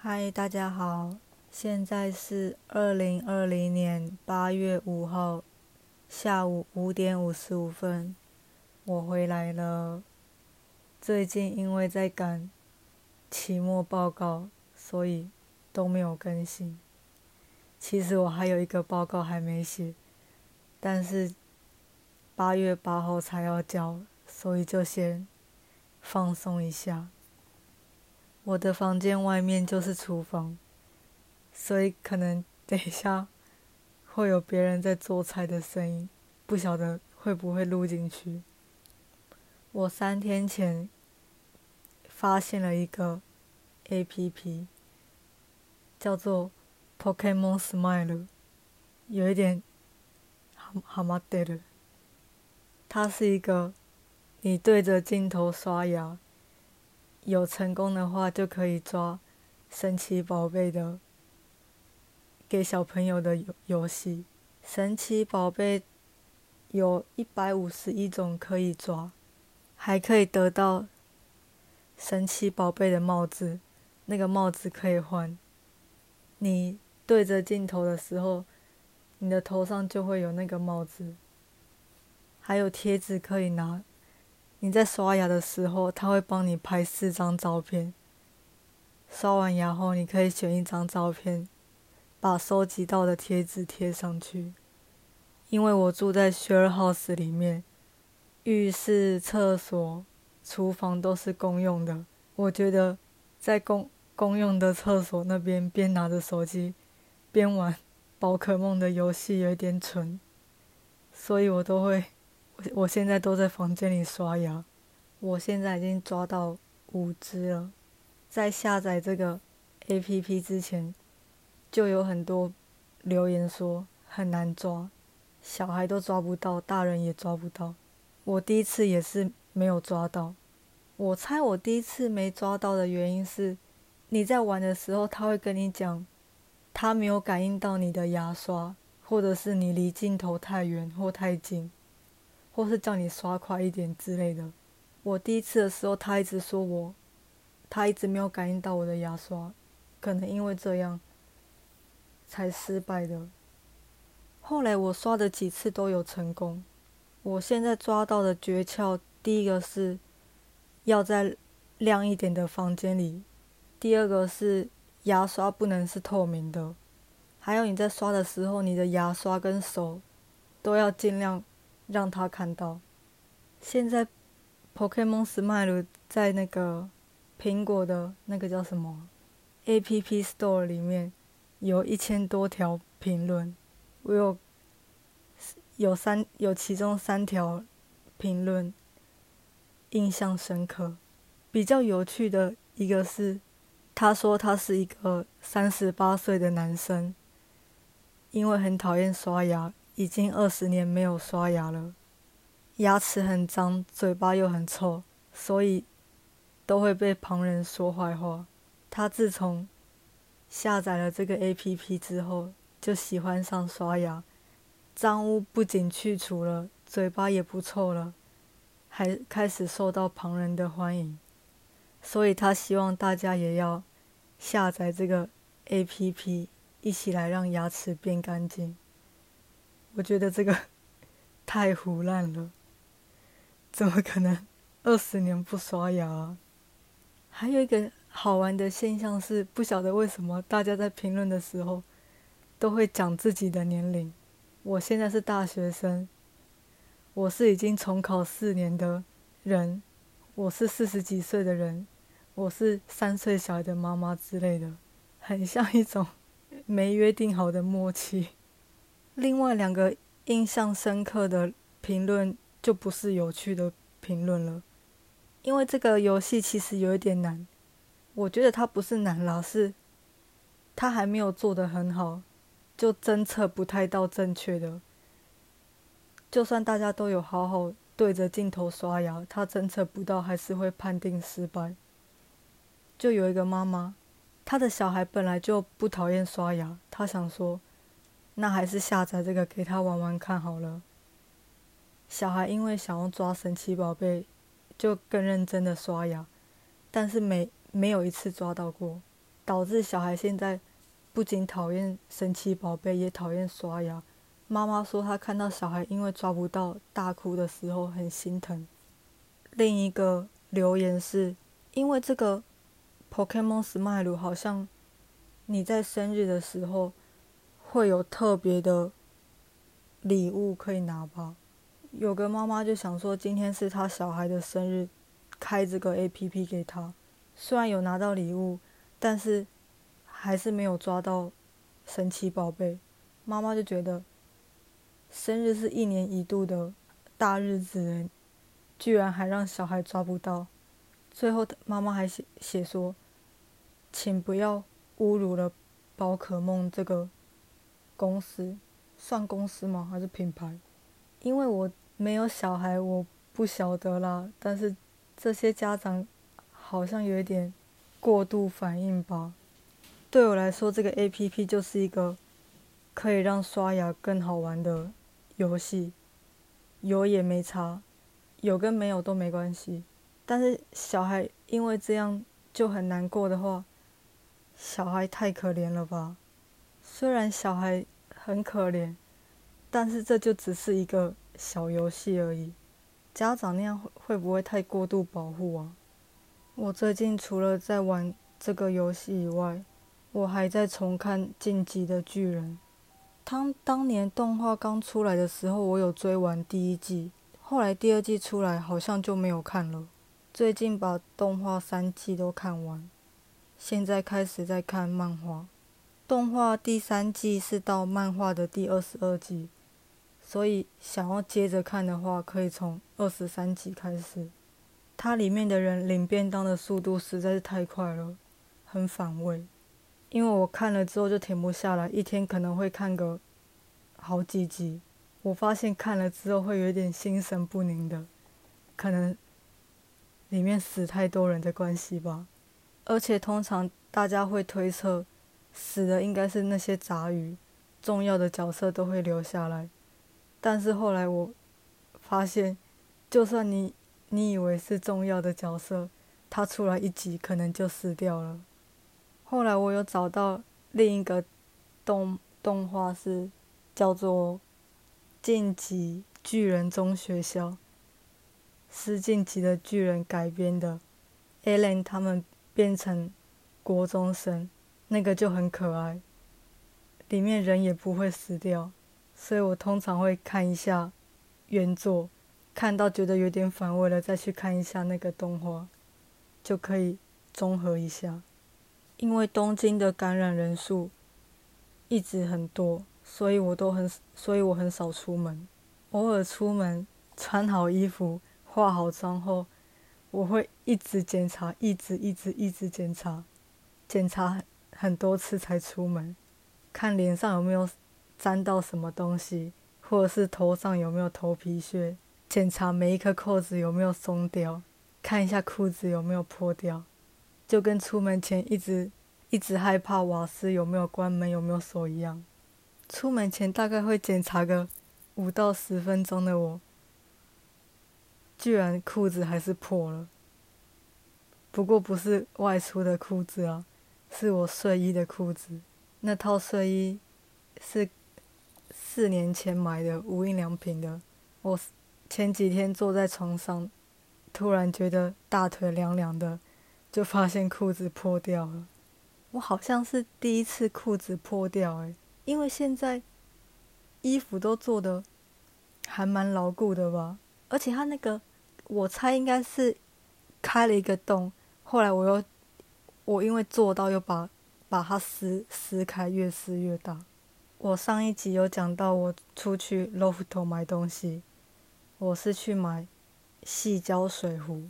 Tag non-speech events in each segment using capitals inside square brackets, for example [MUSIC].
嗨，大家好，现在是二零二零年八月五号下午五点五十五分，我回来了。最近因为在赶期末报告，所以都没有更新。其实我还有一个报告还没写，但是八月八号才要交，所以就先放松一下。我的房间外面就是厨房，所以可能等一下会有别人在做菜的声音，不晓得会不会录进去。我三天前发现了一个 A.P.P，叫做 Pokemon Smile，有一点哈哈马德了。它是一个你对着镜头刷牙。有成功的话，就可以抓神奇宝贝的给小朋友的游游戏。神奇宝贝有一百五十一种可以抓，还可以得到神奇宝贝的帽子，那个帽子可以换。你对着镜头的时候，你的头上就会有那个帽子。还有贴纸可以拿。你在刷牙的时候，他会帮你拍四张照片。刷完牙后，你可以选一张照片，把收集到的贴纸贴上去。因为我住在 share house 里面，浴室、厕所、厨房都是公用的。我觉得在公公用的厕所那边边拿着手机边玩宝可梦的游戏有点蠢，所以我都会。我现在都在房间里刷牙，我现在已经抓到五只了。在下载这个 A P P 之前，就有很多留言说很难抓，小孩都抓不到，大人也抓不到。我第一次也是没有抓到。我猜我第一次没抓到的原因是，你在玩的时候，他会跟你讲，他没有感应到你的牙刷，或者是你离镜头太远或太近。或是叫你刷快一点之类的。我第一次的时候，他一直说我，他一直没有感应到我的牙刷，可能因为这样才失败的。后来我刷的几次都有成功。我现在抓到的诀窍，第一个是要在亮一点的房间里，第二个是牙刷不能是透明的，还有你在刷的时候，你的牙刷跟手都要尽量。让他看到，现在 Pokemon Smile 在那个苹果的那个叫什么 App Store 里面有一千多条评论，我有有三有其中三条评论印象深刻，比较有趣的一个是，他说他是一个三十八岁的男生，因为很讨厌刷牙。已经二十年没有刷牙了，牙齿很脏，嘴巴又很臭，所以都会被旁人说坏话。他自从下载了这个 A.P.P 之后，就喜欢上刷牙，脏污不仅去除了，嘴巴也不臭了，还开始受到旁人的欢迎。所以他希望大家也要下载这个 A.P.P，一起来让牙齿变干净。我觉得这个 [LAUGHS] 太胡乱了，怎么可能 [LAUGHS] 二十年不刷牙？还有一个好玩的现象是，不晓得为什么大家在评论的时候都会讲自己的年龄。我现在是大学生，我是已经重考四年的人，我是四十几岁的人，我是三岁小孩的妈妈之类的，很像一种 [LAUGHS] 没约定好的默契。另外两个印象深刻的评论就不是有趣的评论了，因为这个游戏其实有一点难。我觉得它不是难啦，是它还没有做得很好，就侦测不太到正确的。就算大家都有好好对着镜头刷牙，它侦测不到，还是会判定失败。就有一个妈妈，她的小孩本来就不讨厌刷牙，她想说。那还是下载这个给他玩玩看好了。小孩因为想要抓神奇宝贝，就更认真的刷牙，但是没没有一次抓到过。导致小孩现在不仅讨厌神奇宝贝，也讨厌刷牙。妈妈说她看到小孩因为抓不到大哭的时候很心疼。另一个留言是，因为这个 Pokemon Smile 好像你在生日的时候会有特别的礼物可以拿吧。有个妈妈就想说，今天是她小孩的生日，开这个 A P P 给他。虽然有拿到礼物，但是还是没有抓到神奇宝贝。妈妈就觉得，生日是一年一度的大日子，居然还让小孩抓不到。最后，妈妈还写写说，请不要侮辱了宝可梦这个公司，算公司吗？还是品牌？因为我没有小孩，我不晓得啦。但是这些家长好像有一点过度反应吧。对我来说，这个 A P P 就是一个可以让刷牙更好玩的游戏。有也没差，有跟没有都没关系。但是小孩因为这样就很难过的话，小孩太可怜了吧？虽然小孩很可怜。但是这就只是一个小游戏而已，家长那样会不会太过度保护啊？我最近除了在玩这个游戏以外，我还在重看《进击的巨人》。当当年动画刚出来的时候，我有追完第一季，后来第二季出来好像就没有看了。最近把动画三季都看完，现在开始在看漫画。动画第三季是到漫画的第二十二季。所以想要接着看的话，可以从二十三集开始。它里面的人领便当的速度实在是太快了，很反胃。因为我看了之后就停不下来，一天可能会看个好几集。我发现看了之后会有点心神不宁的，可能里面死太多人的关系吧。而且通常大家会推测，死的应该是那些杂鱼，重要的角色都会留下来。但是后来我发现，就算你你以为是重要的角色，他出来一集可能就死掉了。后来我有找到另一个动动画是叫做《晋级巨人中学校》，是晋级的巨人改编的，Allen 他们变成国中生，那个就很可爱，里面人也不会死掉。所以我通常会看一下原作，看到觉得有点反胃了，再去看一下那个动画，就可以综合一下。因为东京的感染人数一直很多，所以我都很，所以我很少出门。偶尔出门，穿好衣服、化好妆后，我会一直检查，一直一直一直检查，检查很多次才出门，看脸上有没有。沾到什么东西，或者是头上有没有头皮屑，检查每一颗扣子有没有松掉，看一下裤子有没有破掉，就跟出门前一直一直害怕瓦斯有没有关门有没有锁一样。出门前大概会检查个五到十分钟的我，居然裤子还是破了。不过不是外出的裤子啊，是我睡衣的裤子。那套睡衣是。四年前买的无印良品的，我前几天坐在床上，突然觉得大腿凉凉的，就发现裤子破掉了。我好像是第一次裤子破掉诶，因为现在衣服都做的还蛮牢固的吧，而且它那个我猜应该是开了一个洞，后来我又我因为做到又把把它撕撕开，越撕越大。我上一集有讲到，我出去 LOFT 买东西，我是去买细胶水壶，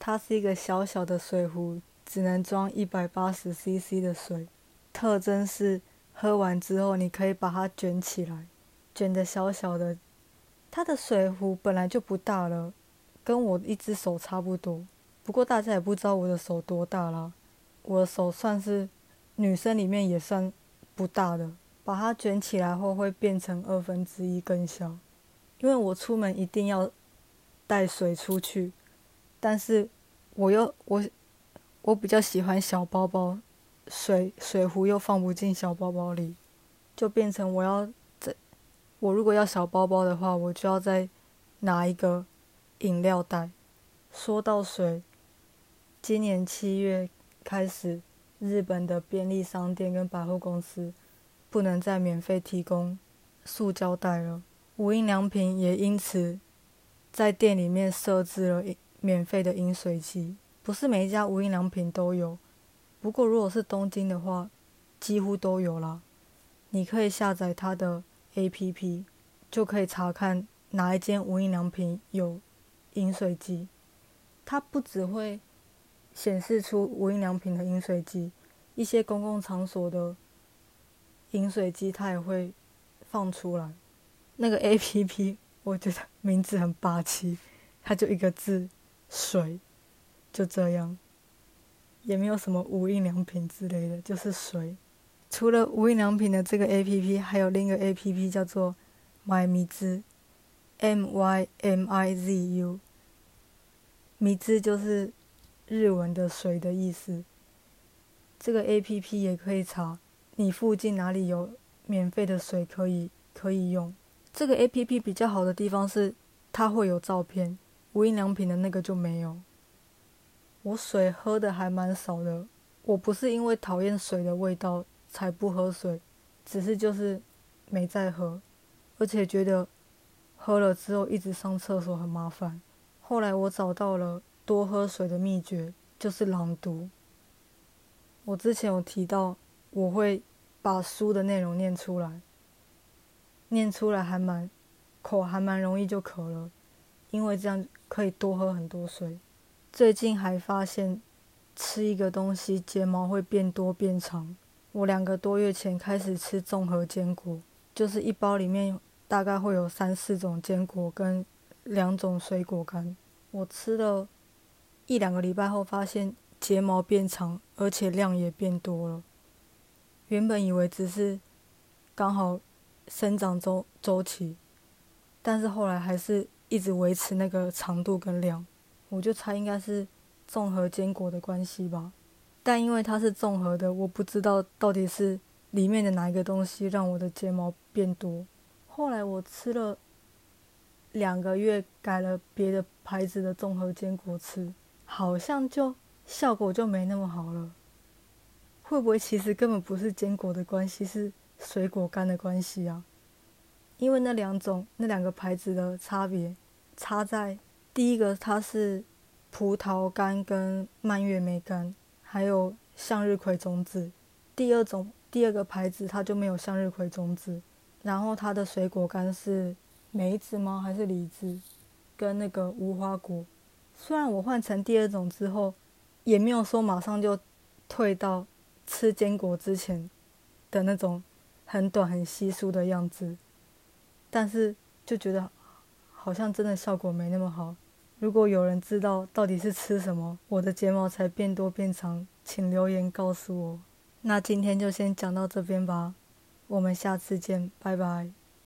它是一个小小的水壶，只能装一百八十 CC 的水，特征是喝完之后你可以把它卷起来，卷的小小的。它的水壶本来就不大了，跟我一只手差不多，不过大家也不知道我的手多大啦，我的手算是女生里面也算不大的。把它卷起来后会变成二分之一更小，因为我出门一定要带水出去，但是我又我我比较喜欢小包包水水壶又放不进小包包里，就变成我要在，我如果要小包包的话，我就要再拿一个饮料袋。说到水，今年七月开始，日本的便利商店跟百货公司不能再免费提供塑胶袋了，无印良品也因此在店里面设置了免费的饮水机。不是每一家无印良品都有，不过如果是东京的话，几乎都有啦。你可以下载它的 APP，就可以查看哪一间无印良品有饮水机。它不只会显示出无印良品的饮水机，一些公共场所的饮水机它也会放出来。那个 APP [LAUGHS] 我觉得名字很霸气，它就一个字“水”。就这样，也没有什么无印良品之类的，就是水。除了无印良品的这个 A P P，还有另一个 A P P 叫做 My 米兹，M Y M I Z U。米兹就是日文的水的意思。这个 A P P 也可以查你附近哪里有免费的水可以可以用。这个 A P P 比较好的地方是它会有照片，无印良品的那个就没有。我水喝的还蛮少的，我不是因为讨厌水的味道才不喝水，只是就是没再喝，而且觉得喝了之后一直上厕所很麻烦。后来我找到了多喝水的秘诀，就是朗读。我之前有提到，我会把书的内容念出来，念出来还蛮口还蛮容易就渴了，因为这样可以多喝很多水。最近还发现，吃一个东西睫毛会变多变长。我两个多月前开始吃综合坚果，就是一包里面大概会有三四种坚果跟两种水果干。我吃了一两个礼拜后，发现睫毛变长，而且量也变多了。原本以为只是刚好生长周周期，但是后来还是一直维持那个长度跟量。我就猜应该是综合坚果的关系吧，但因为它是综合的，我不知道到底是里面的哪一个东西让我的睫毛变多。后来我吃了两个月，改了别的牌子的综合坚果吃，好像就效果就没那么好了。会不会其实根本不是坚果的关系，是水果干的关系啊？因为那两种那两个牌子的差别，差在。第一个它是葡萄干跟蔓越莓干，还有向日葵种子。第二种第二个牌子它就没有向日葵种子，然后它的水果干是梅子吗？还是李子？跟那个无花果。虽然我换成第二种之后，也没有说马上就退到吃坚果之前的那种很短很稀疏的样子，但是就觉得好像真的效果没那么好。如果有人知道到底是吃什么，我的睫毛才变多变长，请留言告诉我。那今天就先讲到这边吧，我们下次见，拜拜。